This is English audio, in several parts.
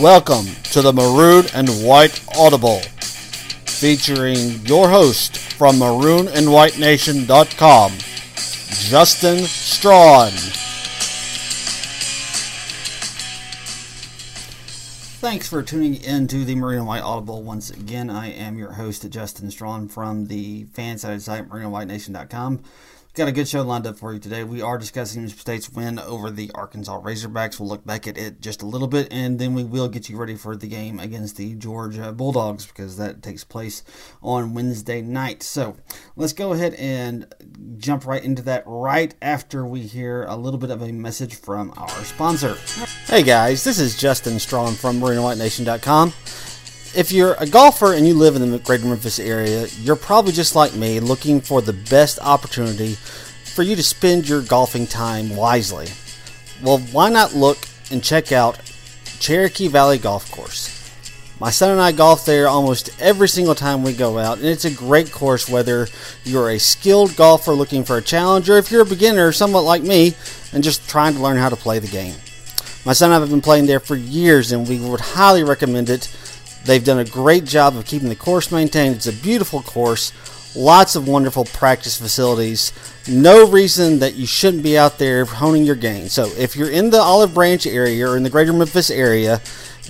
Welcome to the Maroon and White Audible, featuring your host from maroonandwhitenation.com, Justin Strawn. Thanks for tuning in to the Maroon and White Audible once again. I am your host, Justin Strawn from the fan side site, maroonandwhitenation.com. Got a good show lined up for you today. We are discussing Mississippi State's win over the Arkansas Razorbacks. We'll look back at it just a little bit, and then we will get you ready for the game against the Georgia Bulldogs because that takes place on Wednesday night. So let's go ahead and jump right into that right after we hear a little bit of a message from our sponsor. Hey guys, this is Justin Strawn from MaroonandWhiteNation.com if you're a golfer and you live in the greater Memphis area, you're probably just like me looking for the best opportunity for you to spend your golfing time wisely. Well, why not look and check out Cherokee Valley Golf Course? My son and I golf there almost every single time we go out, and it's a great course whether you're a skilled golfer looking for a challenge or if you're a beginner, somewhat like me, and just trying to learn how to play the game. My son and I have been playing there for years, and we would highly recommend it They've done a great job of keeping the course maintained. It's a beautiful course, lots of wonderful practice facilities. No reason that you shouldn't be out there honing your game. So if you're in the Olive Branch area or in the greater Memphis area,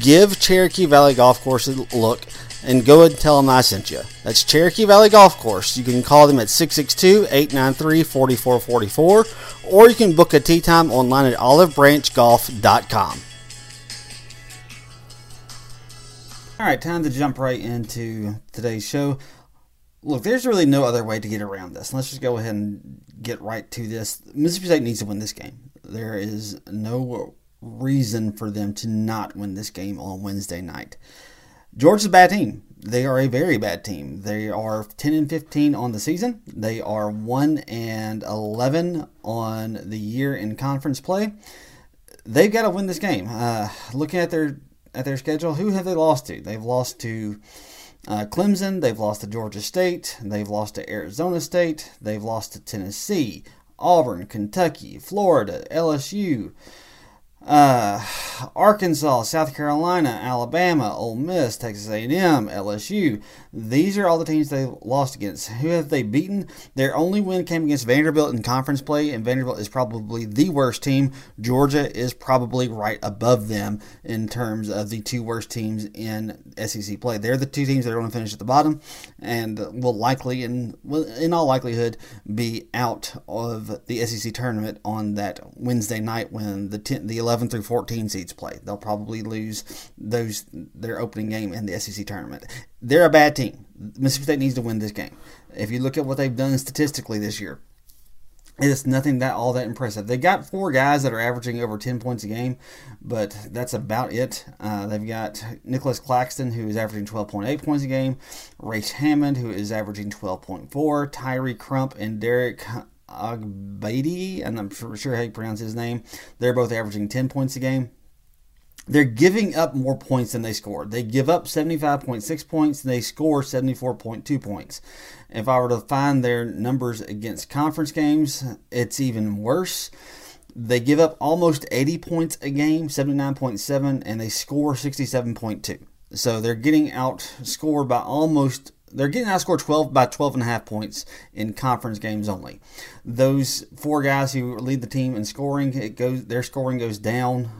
give Cherokee Valley Golf Course a look and go ahead and tell them I sent you. That's Cherokee Valley Golf Course. You can call them at 662 893 4444 or you can book a tee time online at olivebranchgolf.com. All right, time to jump right into today's show. Look, there's really no other way to get around this. Let's just go ahead and get right to this. Mississippi State needs to win this game. There is no reason for them to not win this game on Wednesday night. Georgia's a bad team. They are a very bad team. They are 10 and 15 on the season. They are 1 and 11 on the year in conference play. They've got to win this game. Uh, looking at their at their schedule, who have they lost to? They've lost to uh, Clemson, they've lost to Georgia State, they've lost to Arizona State, they've lost to Tennessee, Auburn, Kentucky, Florida, LSU, uh, Arkansas, South Carolina, Alabama, Ole Miss, Texas A&M, LSU. These are all the teams they lost against. Who have they beaten? Their only win came against Vanderbilt in conference play, and Vanderbilt is probably the worst team. Georgia is probably right above them in terms of the two worst teams in SEC play. They're the two teams that are going to finish at the bottom, and will likely, in in all likelihood, be out of the SEC tournament on that Wednesday night when the 10, the 11 11 through 14 seeds play. They'll probably lose those their opening game in the SEC tournament. They're a bad team. Mississippi State needs to win this game. If you look at what they've done statistically this year, it's nothing that all that impressive. They got four guys that are averaging over 10 points a game, but that's about it. Uh, they've got Nicolas Claxton, who is averaging 12.8 points a game, Race Hammond, who is averaging 12.4, Tyree Crump, and Derek Agbaidi, and I'm sure how you pronounce his name. They're both averaging 10 points a game. They're giving up more points than they score. They give up 75.6 points and they score 74.2 points. If I were to find their numbers against conference games, it's even worse. They give up almost 80 points a game, 79.7, and they score 67.2. So they're getting outscored by almost they're getting outscored 12 by 12 and a half points in conference games only. Those four guys who lead the team in scoring, it goes their scoring goes down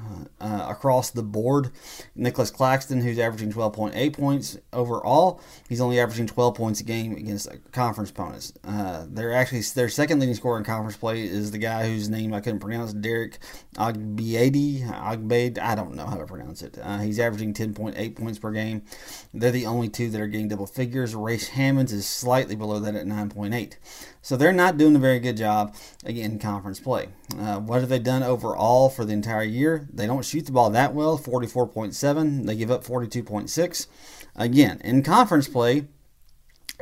uh, across the board. Nicolas Claxton, who's averaging 12.8 points overall, he's only averaging 12 points a game against conference opponents. Uh, they're actually their second leading scorer in conference play is the guy whose name I couldn't pronounce, Derek Agbiadi. Agbaid, I don't know how to pronounce it. Uh, he's averaging 10.8 points per game. They're the only two that are getting double figures. Race Hammonds is slightly below that at 9.8. So they're not doing a very good job in conference play. Uh, what have they done overall for the entire year? They don't shoot the ball that well, 44.7. They give up 42.6. Again, in conference play,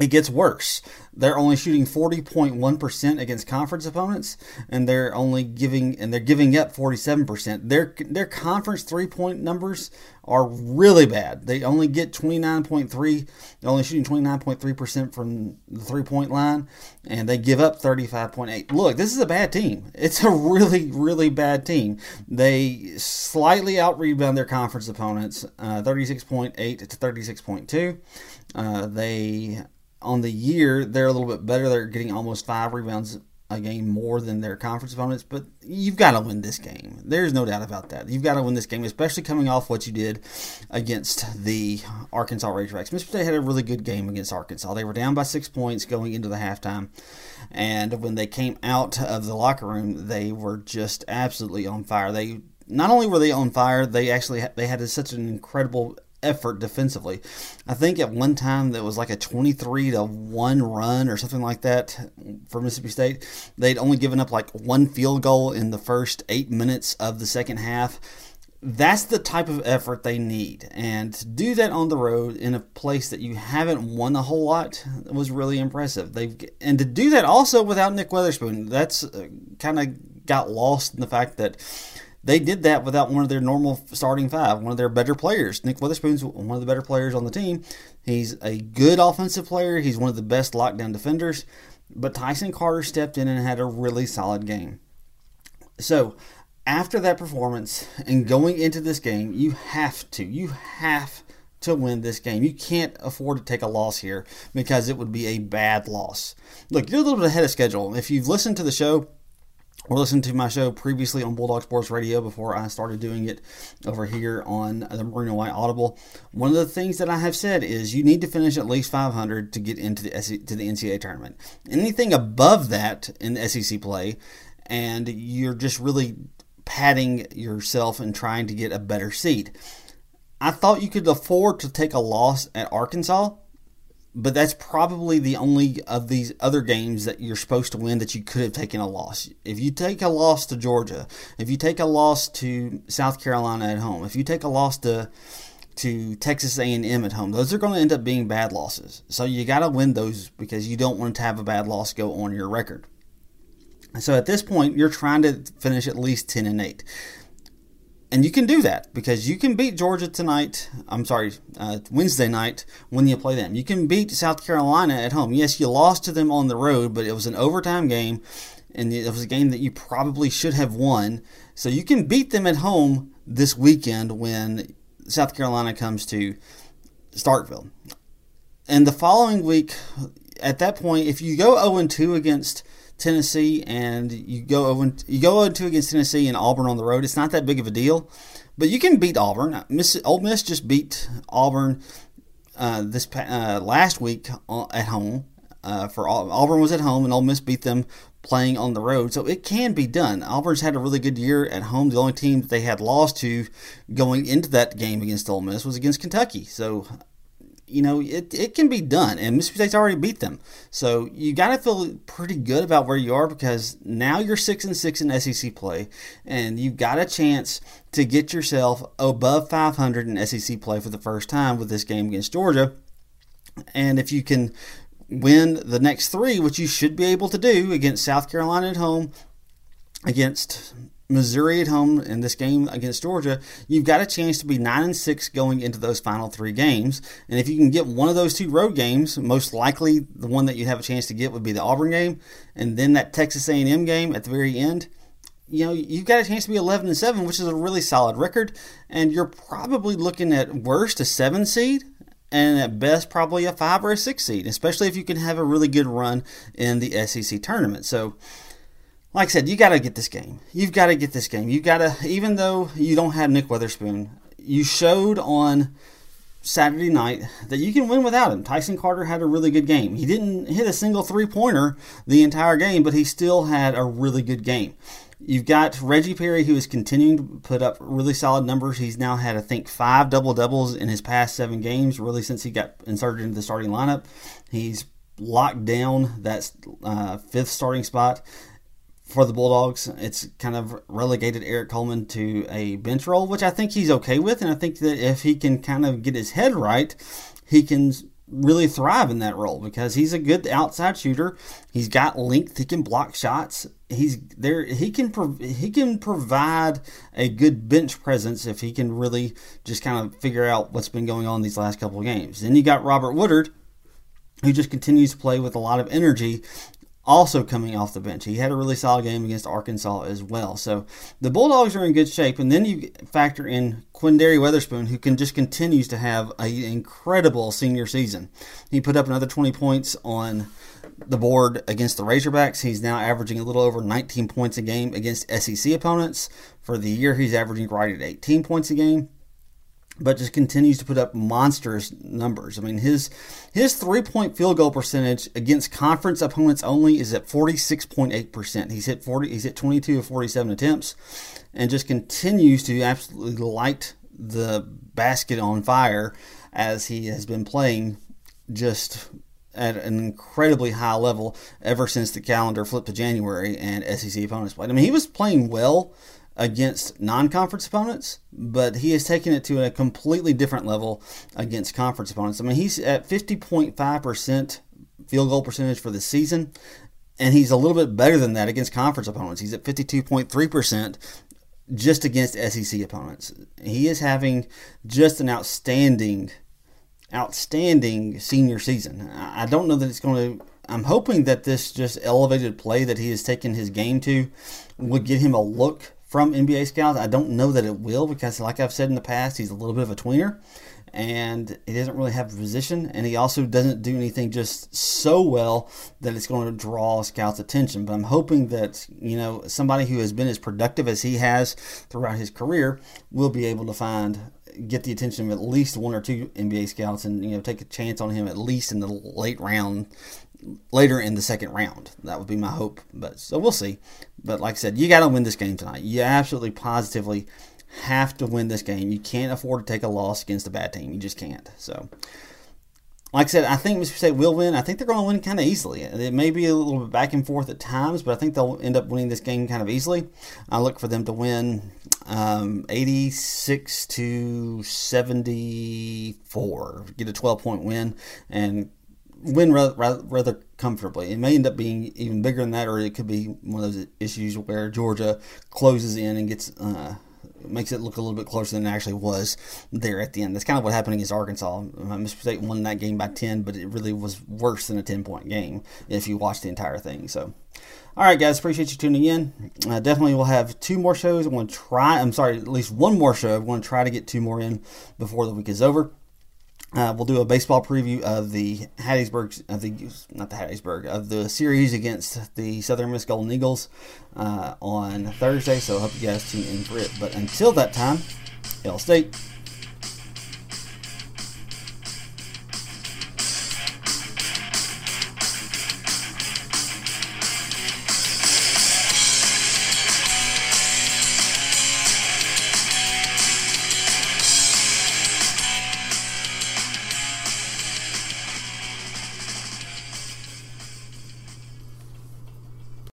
it gets worse. They're only shooting 40.1% against conference opponents and they're only giving and they're giving up 47%. Their their conference three-point numbers are really bad. They only get 29.3 they're only shooting 29.3% from the three-point line and they give up 35.8. Look, this is a bad team. It's a really really bad team. They slightly out-rebound their conference opponents uh, 36.8 to 36.2. Uh, they on the year, they're a little bit better. They're getting almost five rebounds a game more than their conference opponents, but you've got to win this game. There's no doubt about that. You've got to win this game, especially coming off what you did against the Arkansas Razorbacks. Mississippi State had a really good game against Arkansas. They were down by six points going into the halftime, and when they came out of the locker room, they were just absolutely on fire. They not only were they on fire, they actually they had such an incredible effort defensively. I think at one time there was like a 23 to 1 run or something like that for Mississippi State. They'd only given up like one field goal in the first eight minutes of the second half. That's the type of effort they need. And to do that on the road in a place that you haven't won a whole lot was really impressive. They've and to do that also without Nick Weatherspoon, that's uh, kind of got lost in the fact that they did that without one of their normal starting five, one of their better players. Nick Weatherspoon's one of the better players on the team. He's a good offensive player. He's one of the best lockdown defenders. But Tyson Carter stepped in and had a really solid game. So, after that performance and going into this game, you have to, you have to win this game. You can't afford to take a loss here because it would be a bad loss. Look, you're a little bit ahead of schedule. If you've listened to the show, or listen to my show previously on Bulldog Sports Radio before I started doing it over here on the Maroon and White Audible. One of the things that I have said is you need to finish at least 500 to get into the to the NCAA tournament. Anything above that in the SEC play, and you're just really padding yourself and trying to get a better seat. I thought you could afford to take a loss at Arkansas but that's probably the only of these other games that you're supposed to win that you could have taken a loss. If you take a loss to Georgia, if you take a loss to South Carolina at home, if you take a loss to to Texas A&M at home, those are going to end up being bad losses. So you got to win those because you don't want to have a bad loss go on your record. So at this point, you're trying to finish at least 10 and 8 and you can do that because you can beat Georgia tonight. I'm sorry, uh, Wednesday night when you play them. You can beat South Carolina at home. Yes, you lost to them on the road, but it was an overtime game, and it was a game that you probably should have won. So you can beat them at home this weekend when South Carolina comes to Starkville. And the following week, at that point, if you go 0 2 against Tennessee and you go over you go two against Tennessee and Auburn on the road. It's not that big of a deal, but you can beat Auburn. Miss Ole Miss just beat Auburn uh, this uh, last week uh, at home. Uh, for Auburn was at home and Ole Miss beat them playing on the road, so it can be done. Auburn's had a really good year at home. The only team that they had lost to going into that game against Ole Miss was against Kentucky. So you know, it, it can be done, and Mississippi State's already beat them. So you got to feel pretty good about where you are because now you're six and six in SEC play, and you've got a chance to get yourself above 500 in SEC play for the first time with this game against Georgia. And if you can win the next three, which you should be able to do against South Carolina at home, against Missouri at home in this game against Georgia, you've got a chance to be nine and six going into those final three games. And if you can get one of those two road games, most likely the one that you have a chance to get would be the Auburn game, and then that Texas A&M game at the very end. You know, you've got a chance to be 11 and 7, which is a really solid record, and you're probably looking at worst a seven seed, and at best probably a five or a six seed, especially if you can have a really good run in the SEC tournament. So like I said, you got to get this game. You've got to get this game. You got to, even though you don't have Nick Weatherspoon, you showed on Saturday night that you can win without him. Tyson Carter had a really good game. He didn't hit a single three pointer the entire game, but he still had a really good game. You've got Reggie Perry, who is continuing to put up really solid numbers. He's now had, I think, five double doubles in his past seven games, really since he got inserted into the starting lineup. He's locked down that uh, fifth starting spot for the Bulldogs. It's kind of relegated Aric Holman to a bench role, which I think he's okay with. And I think that if he can kind of get his head right, he can really thrive in that role because he's a good outside shooter. He's got length. He can block shots. He's there. He can he can provide a good bench presence if he can really just kind of figure out what's been going on these last couple of games. Then you got Robert Woodard, who just continues to play with a lot of energy also coming off the bench. He had a really solid game against Arkansas as well. So the Bulldogs are in good shape. And then you factor in Quinndary Weatherspoon, who can just continues to have an incredible senior season. He put up another 20 points on the board against the Razorbacks. He's now averaging a little over 19 points a game against SEC opponents. For the year, he's averaging right at 18 points a game but just continues to put up monstrous numbers. I mean, his his three point field goal percentage against conference opponents only is at forty six point eight percent. He's hit forty. He's hit twenty two of forty seven attempts, and just continues to absolutely light the basket on fire as he has been playing just at an incredibly high level ever since the calendar flipped to January and SEC opponents played. I mean, he was playing well against non-conference opponents, but he has taken it to a completely different level against conference opponents. I mean, he's at 50.5% field goal percentage for the season, and he's a little bit better than that against conference opponents. He's at 52.3% just against SEC opponents. He is having just an outstanding outstanding senior season. I don't know that it's going to I'm hoping that this just elevated play that he has taken his game to would get him a look from NBA scouts. I don't know that it will because, like I've said in the past, he's a little bit of a tweener and he doesn't really have a position. And he also doesn't do anything just so well that it's going to draw scouts' attention. But I'm hoping that, you know, somebody who has been as productive as he has throughout his career will be able to find get the attention of at least one or two NBA scouts and you know take a chance on him at least in the late round later in the second round. That would be my hope. But so we'll see. But like I said, you got to win this game tonight. You absolutely positively have to win this game. You can't afford to take a loss against a bad team. You just can't. So like I said, I think Mississippi State will win. I think they're going to win kind of easily. It may be a little bit back and forth at times, but I think they'll end up winning this game kind of easily. I look for them to win um, 86 to 74, get a 12 point win, and win rather, rather, comfortably. It may end up being even bigger than that, or it could be one of those issues where Georgia closes in and gets uh, makes it look a little bit closer than it actually was there at the end. That's kind of what happened against Arkansas. Uh, Mississippi State won that game by 10, but it really was worse than a 10 point game if you watch the entire thing. So. All right, guys, appreciate you tuning in. Uh, definitely, we'll have two more shows. I'm going to try, I'm sorry, at least one more show. I'm going to try to get two more in before the week is over. Uh, we'll do a baseball preview of the Hattiesburg, of the not the Hattiesburg, of the series against the Southern Miss Golden Eagles uh, on Thursday. So I hope you guys tune in for it. But until that time, Hail State.